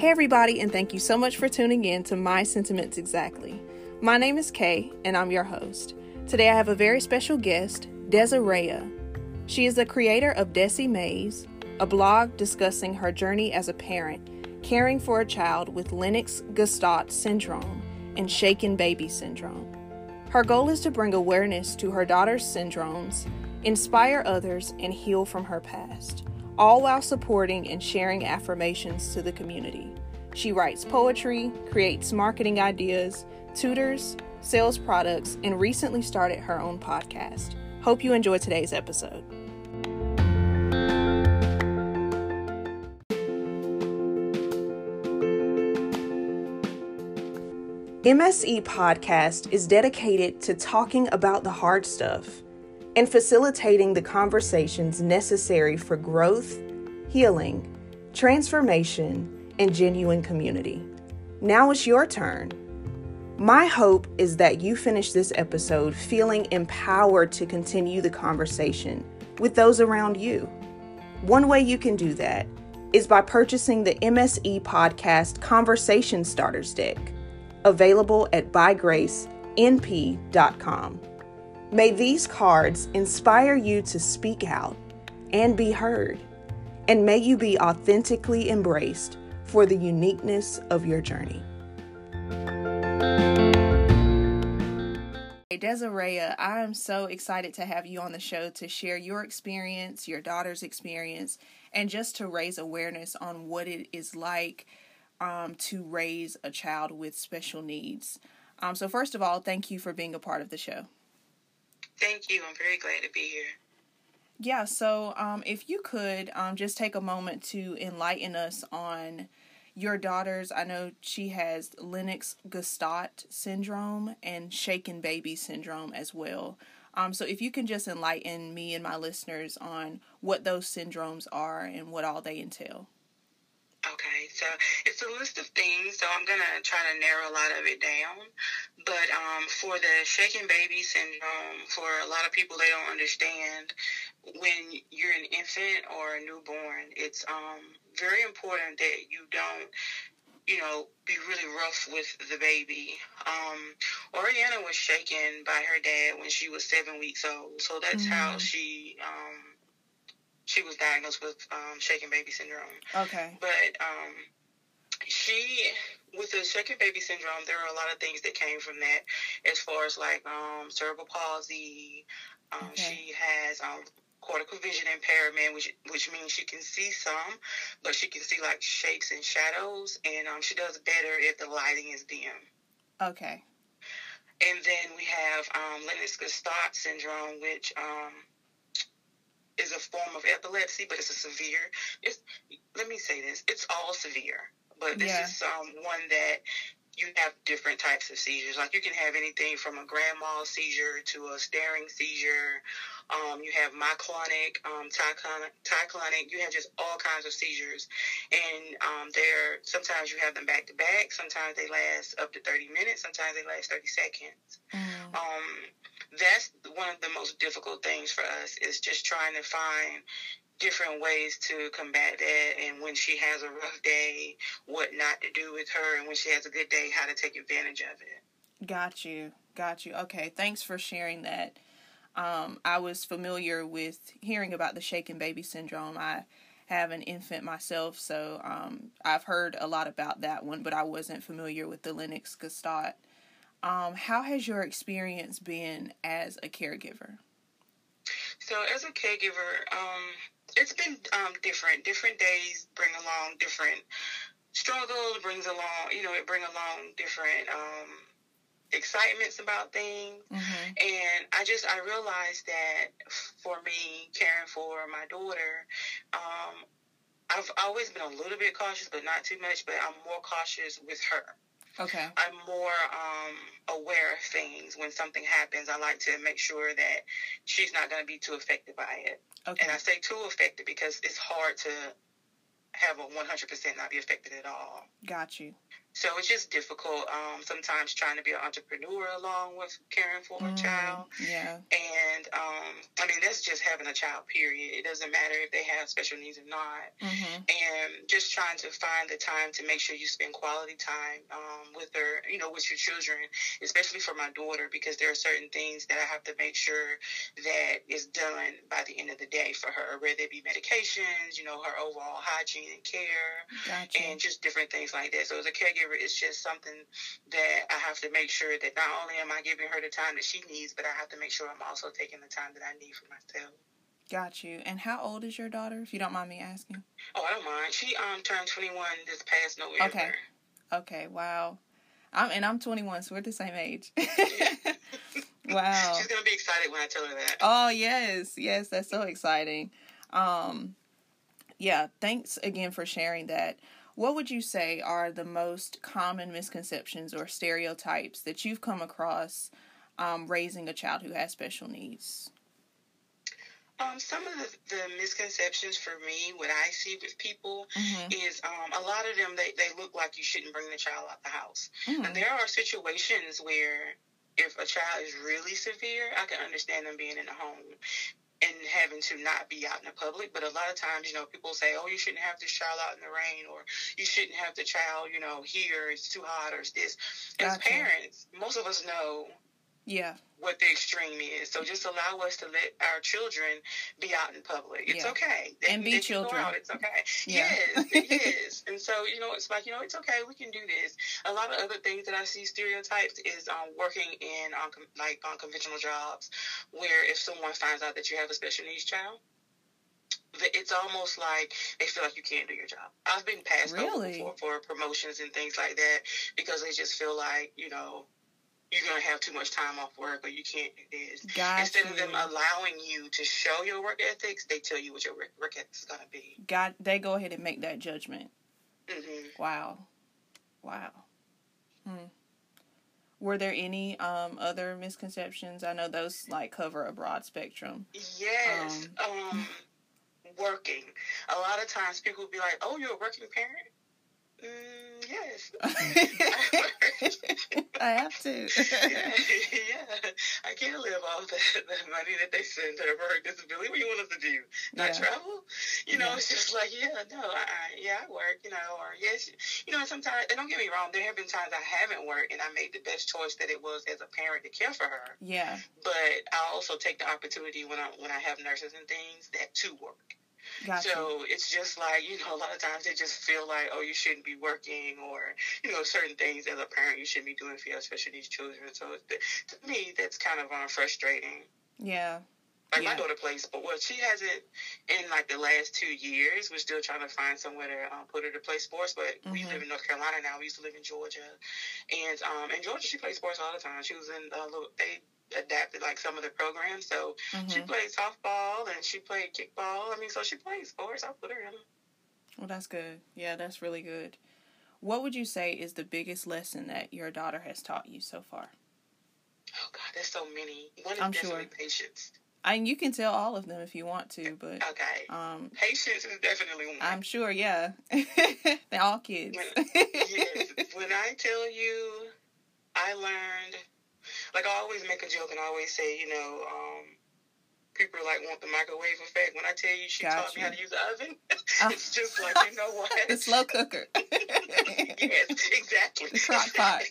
Hey, everybody, and thank you so much for tuning in to My Sentiments Exactly. My name is Kay, and I'm your host. Today, I have a very special guest, Desiree. She is the creator of Desi Mays, a blog discussing her journey as a parent, caring for a child with Lennox Gastaut syndrome and shaken baby syndrome. Her goal is to bring awareness to her daughter's syndromes, inspire others, and heal from her past all while supporting and sharing affirmations to the community. She writes poetry, creates marketing ideas, tutors, sells products, and recently started her own podcast. Hope you enjoy today's episode. MSE Podcast is dedicated to talking about the hard stuff and facilitating the conversations necessary for growth, healing, transformation, and genuine community. Now it's your turn. My hope is that you finish this episode feeling empowered to continue the conversation with those around you. One way you can do that is by purchasing the MSE Podcast Conversation Starters Deck, available at bygracenp.com. May these cards inspire you to speak out and be heard, and may you be authentically embraced for the uniqueness of your journey. Hey, Desiree, I am so excited to have you on the show to share your experience, your daughter's experience, and just to raise awareness on what it is like um, to raise a child with special needs. Um, so, first of all, thank you for being a part of the show. Thank you. I'm very glad to be here. Yeah, so um, if you could um, just take a moment to enlighten us on your daughter's, I know she has Lennox Gastaut syndrome and shaken baby syndrome as well. Um, so if you can just enlighten me and my listeners on what those syndromes are and what all they entail. Okay, so it's a list of things, so I'm gonna try to narrow a lot of it down. But um, for the shaken baby syndrome, for a lot of people, they don't understand when you're an infant or a newborn. It's um, very important that you don't, you know, be really rough with the baby. Um, Oriana was shaken by her dad when she was seven weeks old, so that's mm-hmm. how she. Um, she was diagnosed with um, shaken baby syndrome. Okay. But um, she, with the shaken baby syndrome, there are a lot of things that came from that, as far as like um, cerebral palsy. Um, okay. She has um, cortical vision impairment, which which means she can see some, but she can see like shapes and shadows, and um, she does better if the lighting is dim. Okay. And then we have um, Lennox-Gastaut syndrome, which um, is a form of epilepsy, but it's a severe. It's let me say this: it's all severe, but this yeah. is um, one that you have different types of seizures. Like you can have anything from a grand mal seizure to a staring seizure. Um, you have myoclonic, um, tonic-clonic. You have just all kinds of seizures, and um, they're sometimes you have them back to back. Sometimes they last up to thirty minutes. Sometimes they last thirty seconds. Mm. Um, that's one of the most difficult things for us is just trying to find different ways to combat that and when she has a rough day what not to do with her and when she has a good day how to take advantage of it got you got you okay thanks for sharing that um, i was familiar with hearing about the shaken baby syndrome i have an infant myself so um, i've heard a lot about that one but i wasn't familiar with the lennox gastaut um, how has your experience been as a caregiver? So, as a caregiver, um, it's been um, different. Different days bring along different struggles. Brings along, you know, it bring along different um, excitements about things. Mm-hmm. And I just I realized that for me, caring for my daughter, um, I've always been a little bit cautious, but not too much. But I'm more cautious with her. Okay. I'm more um, aware of things when something happens. I like to make sure that she's not going to be too affected by it. Okay. And I say too affected because it's hard to have a 100% not be affected at all. Got you. So it's just difficult. Um, sometimes trying to be an entrepreneur along with caring for a child. Yeah. And um, I mean, that's just having a child. Period. It doesn't matter if they have special needs or not. Mm-hmm. And just trying to find the time to make sure you spend quality time um, with her, you know, with your children, especially for my daughter, because there are certain things that I have to make sure that is done by the end of the day for her, whether it be medications, you know, her overall hygiene and care, Gotcha. and just different things like that. So as a caregiver, it's just something that I have to make sure that not only am I giving her the time that she needs, but I have to make sure I'm also taking the time that I need for myself. Got you. And how old is your daughter, if you don't mind me asking? Oh, I don't mind. She um turned 21 this past November. Okay. Okay, wow. I'm and I'm 21, so we're the same age. wow. She's gonna be excited when I tell her that. Oh yes, yes, that's so exciting. Um, yeah, thanks again for sharing that. What would you say are the most common misconceptions or stereotypes that you've come across um, raising a child who has special needs? Um, some of the, the misconceptions for me, what I see with people, Mhm. is um, a lot of them they, they look like you shouldn't bring the child out the house. Mm. And there are situations where if a child is really severe, I can understand them being in the home and having to not be out in the public. But a lot of times, you know, people say, oh, you shouldn't have this child out in the rain, or you shouldn't have the child, you know, here, it's too hot, or it's this. As parents, most of us know Yeah, what the extreme is. So just allow us to let our children be out in public. It's Yeah. okay. They And be they children. out. It's okay. Yeah. Yes, it is. And so, you know, it's like, you know, it's okay. We can do this. A lot of other things that I see stereotypes is um, working in um, com- like on conventional jobs where if someone finds out that you have a special needs child, it's almost like they feel like you can't do your job. I've been passed over Really? before for promotions and things like that because they just feel like, you know, you're going to have too much time off work or you can't do this. got Instead you. of them allowing you to show your work ethics, they tell you what your work work ethics is going to be. got they go ahead and make that judgment. hmm Wow, wow. Hmm. Were there any um, other misconceptions? I know those like cover a broad spectrum. Yes. Um, working. A lot of times people will be like, oh, you're a working parent? Mm, yes. I have to. yeah, yeah. I can't live off the, the money that they send her for her disability. What do you want us to do? Not Yeah. travel? You know, Yeah. it's just like, yeah, no, I, I, yeah, I work, you know, or yes, you know, sometimes, and don't get me wrong, there have been times I haven't worked and I made the best choice that it was as a parent to care for her. yeah, But I also take the opportunity when I when I have nurses and things that to work. Gotcha. So it's just like, you know, a lot of times they just feel like, oh, you shouldn't be working or, you know, certain things as a parent you shouldn't be doing for your special needs children. So to me, that's kind of um, frustrating. yeah, Like Yeah. my daughter plays sport. Well, she hasn't in like the last two years. We're still trying to find somewhere to um, put her to play sports. But we Mhm. live in North Carolina now. We used to live in Georgia, and um, in Georgia she plays sports all the time. She was in uh, little, they adapted like some of the programs. So she hmm played softball and she played kickball. I mean, so she played sports. I put her in. Well, that's good. Yeah, that's really good. What would you say is the biggest lesson that your daughter has taught you so far? Oh God, there's so many. One is I'm definitely sure. patience. I you can tell all of them if you want to, but Okay, um, patience is definitely one. I'm sure. Yeah, they're all kids. yes, when I tell you, I learned. Like I always make a joke and I always say, you know, um, people like want the microwave effect. When I tell you, she Got taught me how to use the oven. Oh. it's just like you know what? the slow cooker. yes, exactly. The crock pot.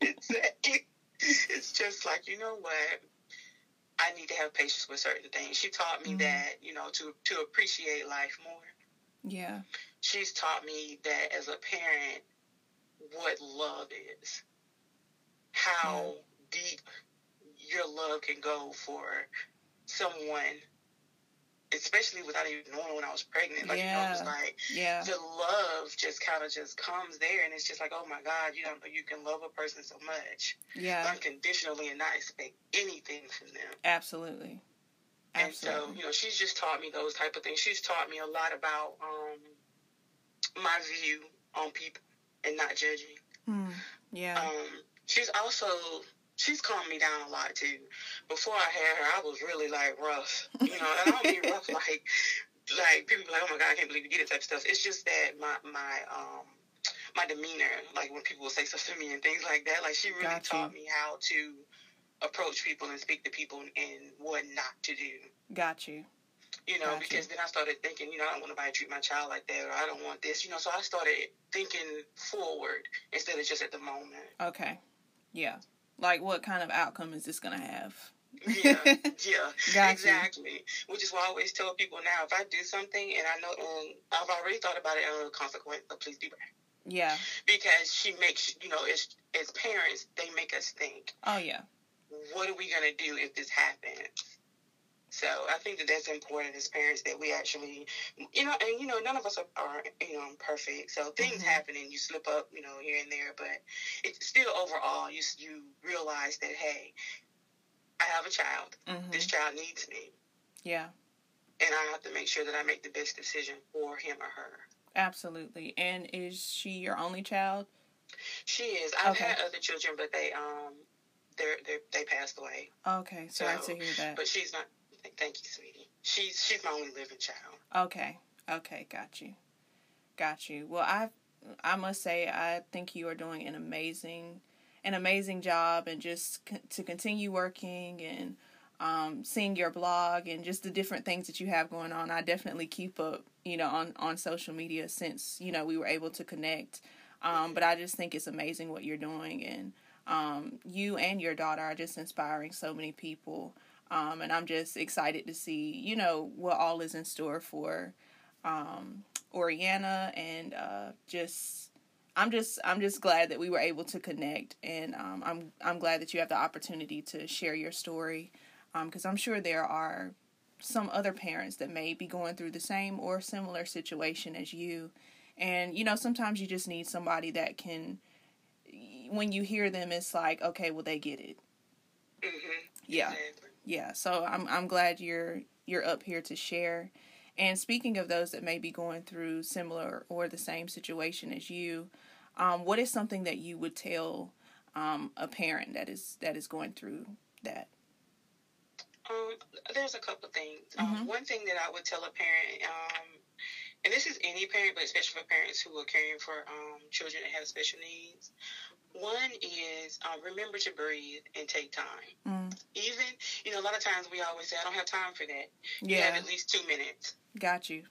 exactly. It's just like you know what. I need to have patience with certain things. She taught me Mhm. that, you know, to to appreciate life more. yeah, she's taught me that as a parent what love is how deep your love can go for someone especially without even knowing when I was pregnant like you know it's Yeah. like yeah, the love just kind of just comes there and it's just like oh my god you don't know you can love a person so much yeah. unconditionally and not expect anything from them Absolutely. and so, you know, she's just taught me those type of things. She's taught me a lot about um, my view on people and not judging. Hmm. Yeah. Um, she's also she's calmed me down a lot too. Before I had her, I was really like rough, you know. And I don't mean rough like like people be like, oh my god, I can't believe you get it type of stuff. It's just that my my um my demeanor, like when people will say stuff to me and things like that. Like she really Got you. taught me how to approach people and speak to people and what not to do. Got you. You know, Got you. because then I started thinking, you know, I don't want nobody to treat my child like that, or I don't want this, you know. So I started thinking forward instead of just at the moment. Okay. Yeah. Like, what kind of outcome is this going to have? Yeah, yeah, exactly. Which is why I always tell people now, if I do something and I know, and I've already thought about it, and the consequence, please be back. Yeah. Because she makes, you know, as as parents, they make us think, Oh, yeah. what are we gonna do if this happens? So I think that that's important as parents that we actually, you know, and you know, none of us are, are you know perfect. So things Mhm. happen and you slip up, you know, here and there. But it's still overall, you you realize that hey, I have a child. hmm This child needs me, Yeah. and I have to make sure that I make the best decision for him or her. Absolutely. And is she your only child? She is. I've Okay. had other children, but they um, they're they they passed away. Okay. Sorry So, to hear that. But she's not. Thank you, sweetie. She's she's my only living child. Okay. Okay. Got you. Got you. Well, I I must say I think you are doing an amazing an amazing job and just to continue working and um, seeing your blog and just the different things that you have going on. I definitely keep up, you know, on on social media since you know we were able to connect. Um, but I just think it's amazing what you're doing and um, you and your daughter are just inspiring so many people. Um, and I'm just excited to see, you know, what all is in store for um, Oriana, and uh, just I'm just I'm just glad that we were able to connect, and um, I'm I'm glad that you have the opportunity to share your story, because I'm sure there are some other parents that may be going through the same or similar situation as you, and you know sometimes you just need somebody that can. When you hear them, it's like, okay, well, they get it. Mm-hmm. Yeah yeah so i'm i'm glad you're you're up here to share and speaking of those that may be going through similar or the same situation as you um, what is something that you would tell um, a parent that is that is going through that Um, there's a couple things. Um, one thing that I would tell a parent, um, and this is any parent, but especially for parents who are caring for um, children that have special needs. One is um, remember to breathe and take time. mm, Even, you know, a lot of times we always say, I don't have time for that. You have yeah at least two minutes. Got you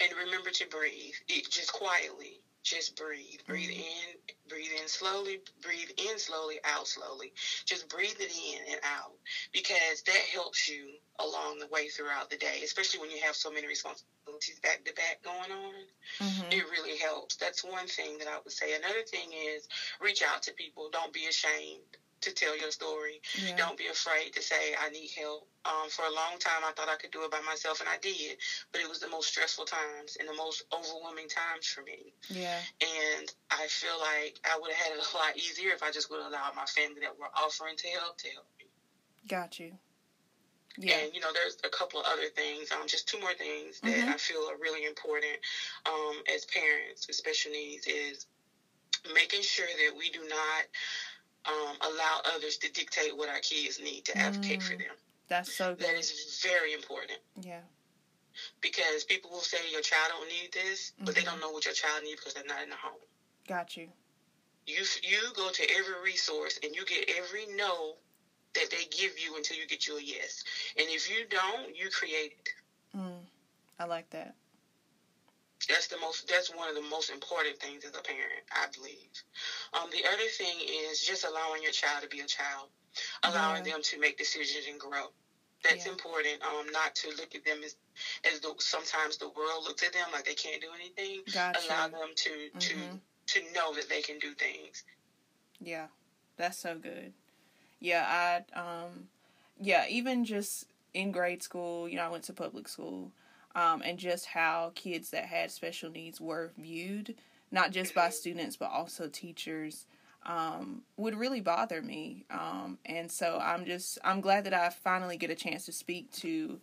And remember to breathe. It, just quietly. Just breathe. Breathe Mhm. in, breathe in slowly, breathe in slowly, out slowly. Just breathe it in and out because that helps you along the way throughout the day, especially when you have so many responsibilities back to back going on. hmm It really helps. That's one thing that I would say. Another thing is reach out to people. Don't be ashamed to tell your story. yeah Don't be afraid to say I need help. Um, for a long time, I thought I could do it by myself, and I did. But it was the most stressful times and the most overwhelming times for me. yeah And I feel like I would have had it a lot easier if I just would have allowed my family that were offering to help to help me. got you yeah And you know, there's a couple of other things. Um, just two more things that Mhm. I feel are really important. Um, as parents with special needs is making sure that we do not um, allow others to dictate what our kids need to advocate for Mm. them. that's so That good is very important yeah because people will say your child don't need this, but they don't know what your child needs because they're not in the home. got you You you go to every resource and you get every no that they give you until you get you a yes. And if you don't, you create it. mm, i like that That's the most. That's one of the most important things as a parent, I believe. Um, the other thing is just allowing your child to be a child, allowing Yeah. them to make decisions and grow. That's Yeah. important. Um, not to look at them as as the, sometimes the world looks at them like they can't do anything. got Allow them to to Mhm. to know that they can do things. Yeah, that's so good. Yeah, I um yeah, even just in grade school, you know, I went to public school. Um, and just how kids that had special needs were viewed, not just by students but also teachers, um, would really bother me. Um, and so I'm just I'm glad that I finally get a chance to speak to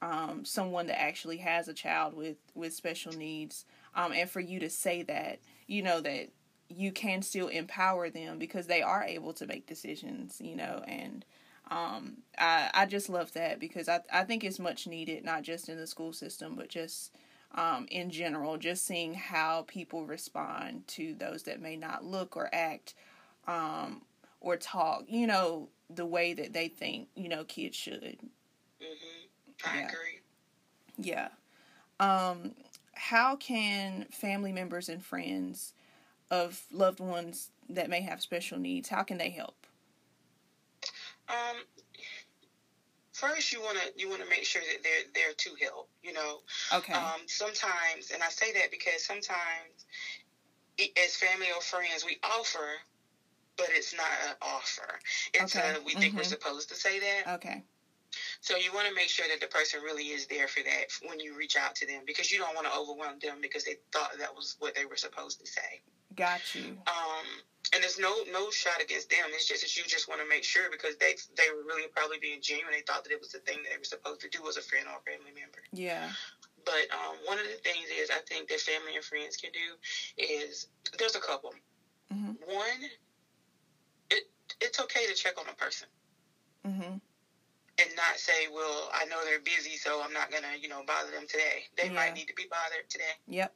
um, someone that actually has a child with with special needs, um, and for you to say that, you know that you can still empower them because they are able to make decisions, you know, and um, I I just love that because I I think it's much needed, not just in the school system, but just um, in general, just seeing how people respond to those that may not look or act um, or talk, you know, the way that they think, you know, kids should. Mm-hmm. I Yeah. agree. Yeah. Um, how can family members and friends of loved ones that may have special needs, how can they help? Um, first you wanna you wanna make sure that they're there to help. You know, Okay. um, sometimes, and I say that because sometimes, as family or friends, we offer, but it's not an offer. It's Okay. a, we think we're Mhm. supposed to say that. okay. So you want to make sure that the person really is there for that when you reach out to them because you don't want to overwhelm them because they thought that was what they were supposed to say. Got you. Um, and there's no no shot against them. It's just that you just want to make sure because they they were really probably being genuine. They thought that it was the thing that they were supposed to do as a friend or a family member. Yeah. But um, one of the things is I think that family and friends can do is there's a couple. hmm One, it it's okay to check on a person hmm and not say, well, I know they're busy, so I'm not gonna you know bother them today. They Yeah. might need to be bothered today. Yep.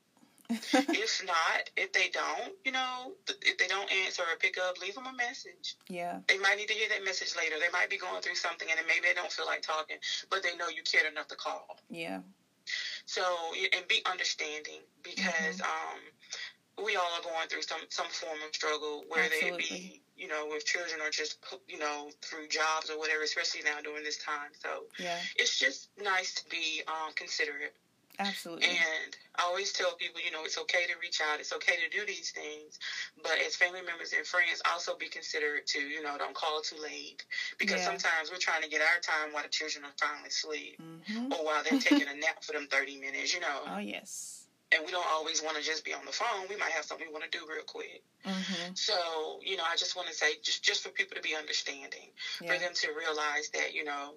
if not, if they don't, you know, th- if they don't answer or pick up, leave them a message. yeah. They might need to hear that message later. They might be going through something and then maybe they don't feel like talking, but they know you cared enough to call. Yeah. So, and be understanding because um, we all are going through some, some form of struggle, whether it Absolutely. be, you know, with children or just, you know, through jobs or whatever, especially now during this time. So Yeah. it's just nice to be um, considerate. Absolutely. And I always tell people, you know, it's okay to reach out. It's okay to do these things. But as family members and friends, also be considerate to, you know, don't call too late. Because Yeah. sometimes we're trying to get our time while the children are finally asleep. hmm Or while they're taking a nap for them 30 minutes, you know. Oh yes. And we don't always want to just be on the phone. We might have something we want to do real quick. hmm So, you know, I just want to say, just, just for people to be understanding, for them to realize that, you know,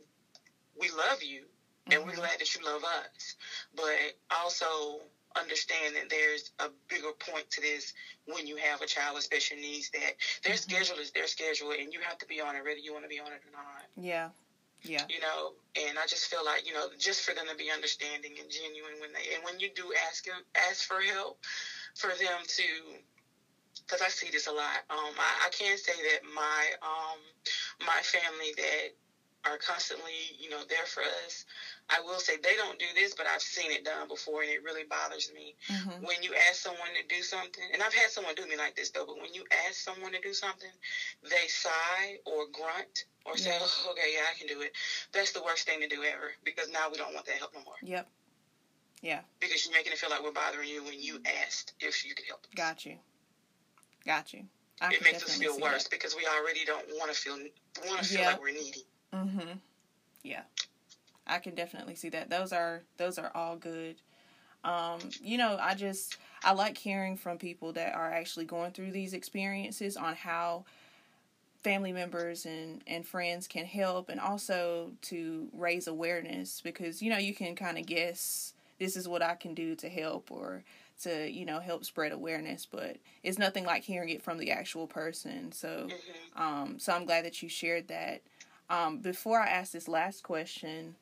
we love you and we're Mhm. glad that you love us. But also understand that there's a bigger point to this when you have a child with special needs that their Mhm. schedule is their schedule and you have to be on it whether you want to be on it or not. Yeah. Yeah. You know, and I just feel like, you know, just for them to be understanding and genuine when they and when you do ask them ask for help, for them to because I see this a lot. Um, I, I can't say that my um, my family that are constantly, you know, there for us. I will say they don't do this, but I've seen it done before, and it really bothers me hmm when you ask someone to do something. And I've had someone do me like this though. But when you ask someone to do something, they sigh or grunt or say, oh, "Okay, yeah, I can do it." That's the worst thing to do ever because now we don't want that help no more Yep. Yeah. because you're making it feel like we're bothering you when you asked if you could help. us. Got you. Got you. I it makes us feel worse because we already don't want to feel want to feel Yeah. like we're needy. Mm-hmm. Yeah. I can definitely see that. Those are those are all good. Um, you know, I just I like hearing from people that are actually going through these experiences on how family members and and friends can help and also to raise awareness because you know you can kind of guess this is what I can do to help or to you know help spread awareness but it's nothing like hearing it from the actual person so hmm um, so I'm glad that you shared that. Um, before I ask this last question,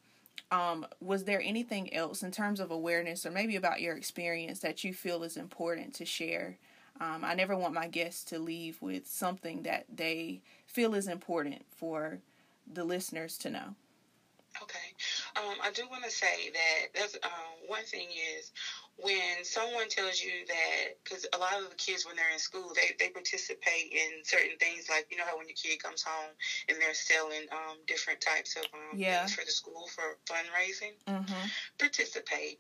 um, was there anything else in terms of awareness or maybe about your experience that you feel is important to share? Um, I never want my guests to leave with something that they feel is important for the listeners to know. Okay. Um, I do want to say that that's um, one thing is when someone tells you that because a lot of the kids when they're in school they, they participate in certain things like you know how when your kid comes home and they're selling um, different types of um, Yeah. things for the school for fundraising Mm-hmm. participate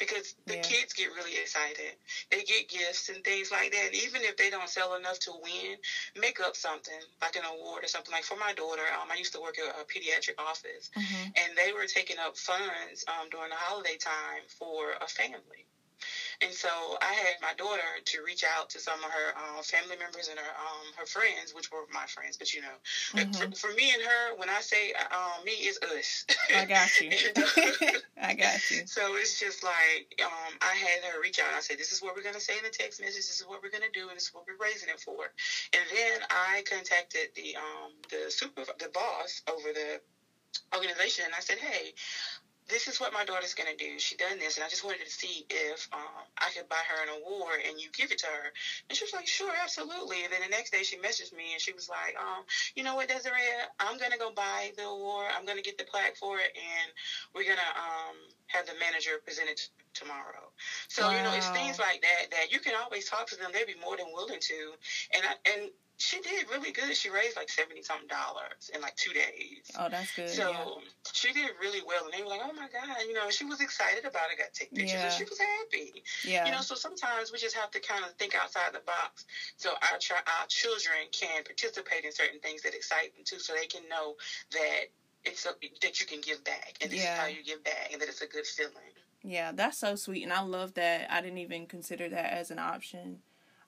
because the Yeah. kids get really excited. They get gifts and things like that. And even if they don't sell enough to win, make up something like an award or something. Like for my daughter, um, I used to work at a pediatric office, Mm-hmm. and they were taking up funds um, during the holiday time for a family. And so I had my daughter to reach out to some of her um, family members and her um, her friends, which were my friends, but you know, Mhm. for, for me and her, when I say um, me, is us. I got you. I got you. so it's just like um, I had her reach out. and I said, "This is what we're going to say in the text message. This is what we're going to do, and this is what we're raising it for." And then I contacted the um, the super the boss over the organization, and I said, "Hey." This is what my daughter's going to do. She done this, and I just wanted to see if um, I could buy her an award and you give it to her. And she was like, sure, absolutely. And then the next day she messaged me and she was like, um, you know what, Desiree, I'm going to go buy the award. I'm going to get the plaque for it, and we're going to um, have the manager present it tomorrow. So wow. you know, it's things like that that you can always talk to them. They'd be more than willing to. And I, and she did really good. She raised like seventy something dollars in like two days. Oh, that's good. So yeah. she did really well, and they were like, "Oh my god!" You know, she was excited about it. Got to take pictures, yeah. and she was happy. Yeah. You know, so sometimes we just have to kind of think outside the box, so our our children can participate in certain things that excite them too, so they can know that it's a, that you can give back, and this yeah. is how you give back, and that it's a good feeling. Yeah, that's so sweet, and I love that. I didn't even consider that as an option.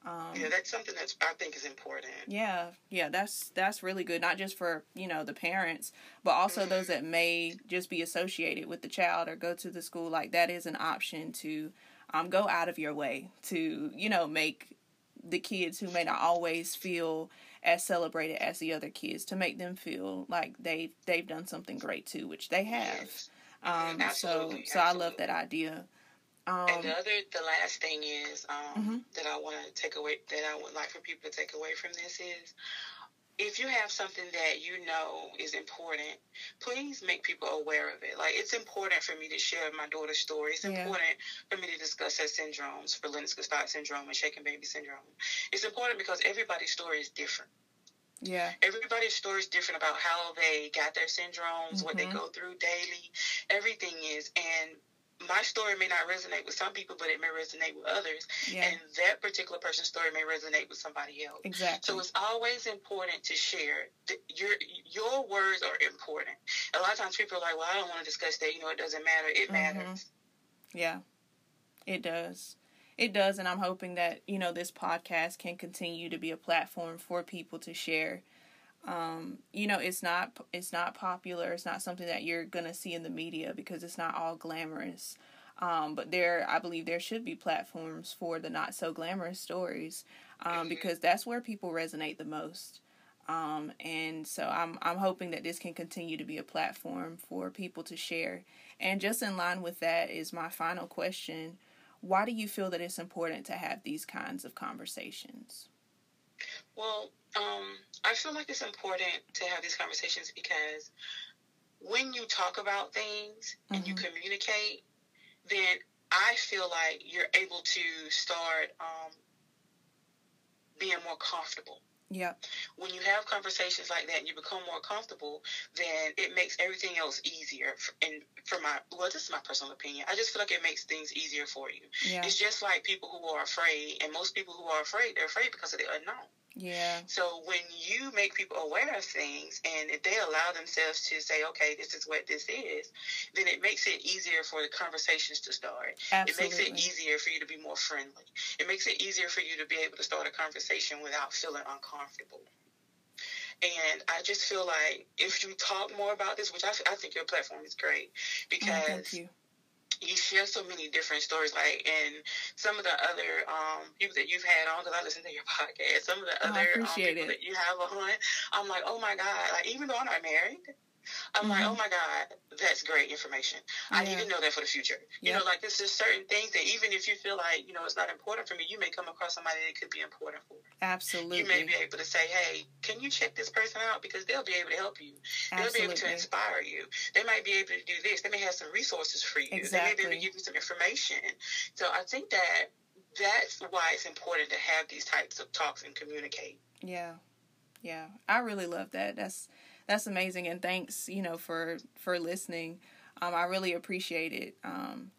Um, yeah, that's something that's I think is important. Yeah, yeah, that's that's really good. Not just for you know the parents, but also mm-hmm. those that may just be associated with the child or go to the school. Like that is an option to um, go out of your way to you know make the kids who may not always feel as celebrated as the other kids to make them feel like they they've done something great too, which they have. Yes. Um, so so I love that idea. Um, and the other, the last thing is um, mm-hmm. that I want to take away, that I would like for people to take away from this is, if you have something that you know is important, please make people aware of it. Like it's important for me to share my daughter's story. It's yeah. important for me to discuss her syndromes, for Lennox-Gastaut syndrome and shaken baby syndrome. It's important because everybody's story is different. Yeah. Everybody's story is different about how they got their syndromes, mm-hmm. what they mm-hmm. go through daily. Everything is, and my story may not resonate with some people, but it may resonate with others. Yeah. And that particular person's story may resonate with somebody else. Exactly. So it's always important to share. Your your words are important. A lot of times people are like, "Well, I don't want to discuss that." You know, it doesn't matter. It mm-hmm. matters. Yeah, it does. It does, and I'm hoping that you know this podcast can continue to be a platform for people to share um, you know it's not it's not popular it's not something that you're gonna see in the media because it's not all glamorous um, but there i believe there should be platforms for the not so glamorous stories um, mm-hmm. because that's where people resonate the most um, and so I'm I'm hoping that this can continue to be a platform for people to share. And just in line with that is my final question: Why do you feel that it's important to have these kinds of conversations? Well, um, I feel like it's important to have these conversations because when you talk about things mm-hmm. and you mm-hmm. communicate, then I feel like you're able to start um, being more comfortable. Yeah. When you have conversations like that and you become more comfortable, then it makes everything else easier. And for my, well, this is my personal opinion. I just feel like it makes things easier for you. Yeah. It's just like people who are afraid, and most people who are afraid, they're afraid because of the unknown. Yeah. So when you make people aware of things and if they allow themselves to say, okay, this is what this is, then it makes it easier for the conversations to start. Absolutely. It makes it easier for you to be more friendly. It makes it easier for you to be able to start a conversation without feeling uncomfortable. And I just feel like if you talk more about this, which I, I think your platform is great oh, because oh, you share so many different stories. Like, and some of the other um, people that you've had on, because I listen to your podcast, some of the oh, other um, people it. that you have on, I'm like, oh my God, like, even though I'm not married, I'm mm-hmm. like, oh my God, that's great information. Yeah. I need to know that for the future. You know, like this is certain things that even if you feel like, you know, it's not important for me, you may come across somebody that could be important for. Absolutely. You may be able to say, hey, can you check this person out? Because they'll be able to help you. Absolutely. They'll be able to inspire you. They might be able to do this. They may have some resources for you. Exactly. They may be able to give you some information. So I think that that's why it's important to have these types of talks and communicate. Yeah. Yeah. I really love that. That's that's amazing and thanks you know for for listening. Um i really appreciate it. Um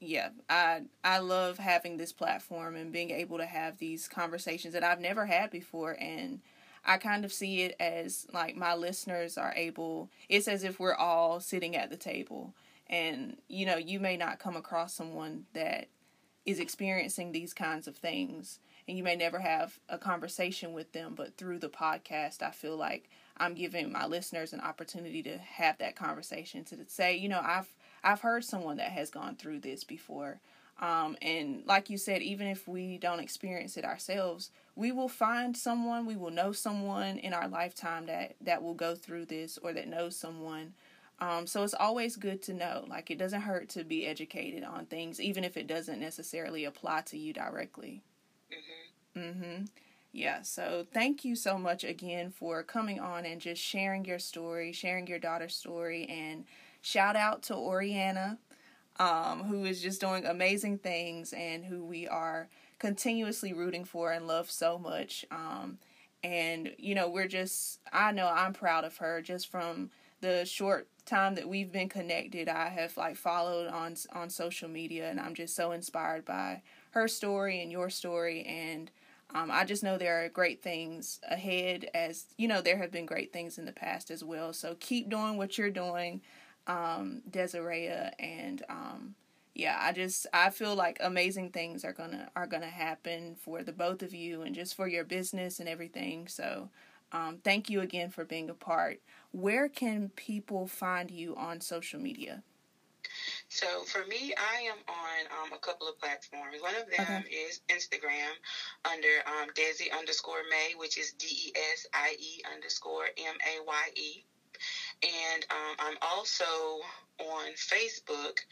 yeah i i love having this platform and being able to have these conversations that i've never had before and i kind of see it as like my listeners are able it's as if we're all sitting at the table and you know you may not come across someone that is experiencing these kinds of things and you may never have a conversation with them but through the podcast i feel like I'm giving my listeners an opportunity to have that conversation to say, you know, I've I've heard someone that has gone through this before. Um, and like you said, even if we don't experience it ourselves, we will find someone, we will know someone in our lifetime that, that will go through this or that knows someone Um, so it's always good to know. Like it doesn't hurt to be educated on things, even if it doesn't necessarily apply to you directly. Mhm. Mhm. Yeah. So thank you so much again for coming on and just sharing your story, sharing your daughter's story, and shout out to Oriana, um, who is just doing amazing things and who we are continuously rooting for and love so much. Um, and you know, we're just I know I'm proud of her just from the short time that we've been connected, I have like followed on on social media, and I'm just so inspired by her story and your story, and um, I just know there are great things ahead. As you know, there have been great things in the past as well. So keep doing what you're doing, um, Desiree, and um, yeah, I just I feel like amazing things are gonna are gonna happen for the both of you, and just for your business and everything. So. Um, thank you again for being a part where can people find you on social media? So for me, I am on um, a couple of platforms. One of them okay. is Instagram under um, Desi underscore May, which is D E S I E underscore M A Y E. And um, I'm also on Facebook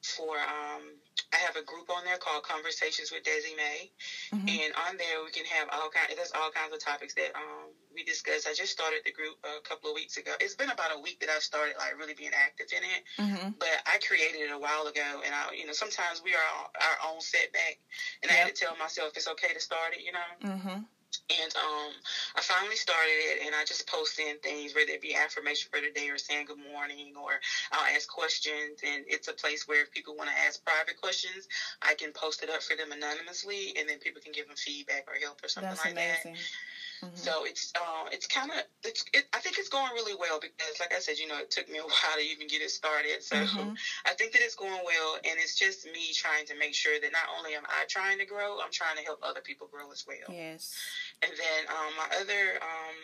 for um, I have a group on there called Conversations with Desi May, mm-hmm. and on there we can have all kind. There's all kinds of topics that um, we discussed. I just started the group a couple of weeks ago. It's been about a week that I've started like really being active in it, mm-hmm. but I created it a while ago, and I, you know, sometimes we are our own setback, and yep. I had to tell myself it's okay to start it, you know. Mm-hmm. And um, I finally started it, and I just post in things, whether it be affirmation for the day or saying good morning, or I'll ask questions. And it's a place where if people want to ask private questions, I can post it up for them anonymously, and then people can give them feedback or help or something That's like amazing. that. Mm-hmm. So it's uh, it's kind of it's it, I think it's going really well because like I said, you know, it took me a while to even get it started. So mm-hmm. I think that it's going well, and it's just me trying to make sure that not only am I trying to grow, I'm trying to help other people grow as well. Yes. And then um, my other um,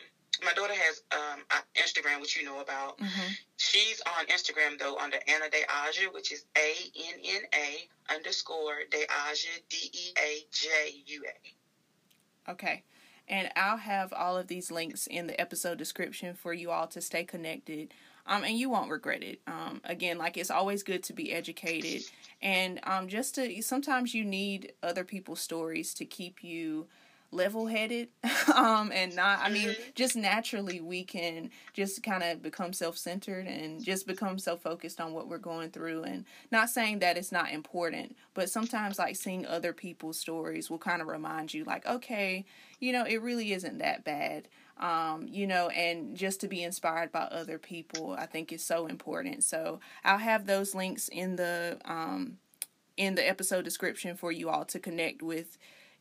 my daughter has um, Instagram, which you know about. Mm-hmm. She's on Instagram though under Anna De Aja, which is A N N A underscore De Aja D E A J U A. Okay. And I'll have all of these links in the episode description for you all to stay connected. Um, and you won't regret it. Um, again, like it's always good to be educated, and um, just to sometimes you need other people's stories to keep you level headed um and not i mean mm-hmm. just naturally we can just kind of become self-centered and just become so focused on what we're going through and not saying that it's not important but sometimes like seeing other people's stories will kind of remind you like okay you know it really isn't that bad um, you know, and just to be inspired by other people, I think is so important. So I'll have those links in the um, in the episode description for you all to connect with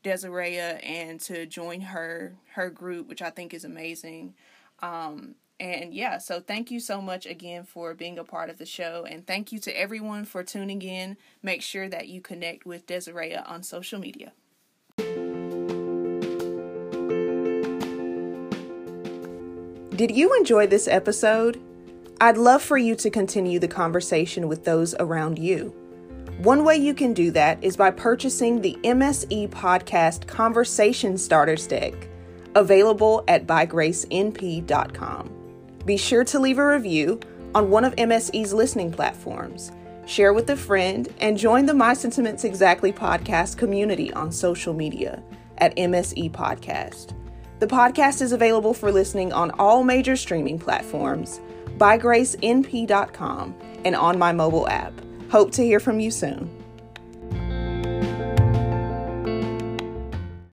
Desiree and to join her her group, which I think is amazing. Um, and yeah, so thank you so much again for being a part of the show, and thank you to everyone for tuning in. Make sure that you connect with Desiree on social media. Did you enjoy this episode? I'd love for you to continue the conversation with those around you. One way you can do that is by purchasing the MSE Podcast Conversation Starters Deck, available at bygracenp.com. Be sure to leave a review on one of MSE's listening platforms, share with a friend, and join the My Sentiments Exactly podcast community on social media at MSE Podcast. The podcast is available for listening on all major streaming platforms, bygracenp.com, and on my mobile app. Hope to hear from you soon.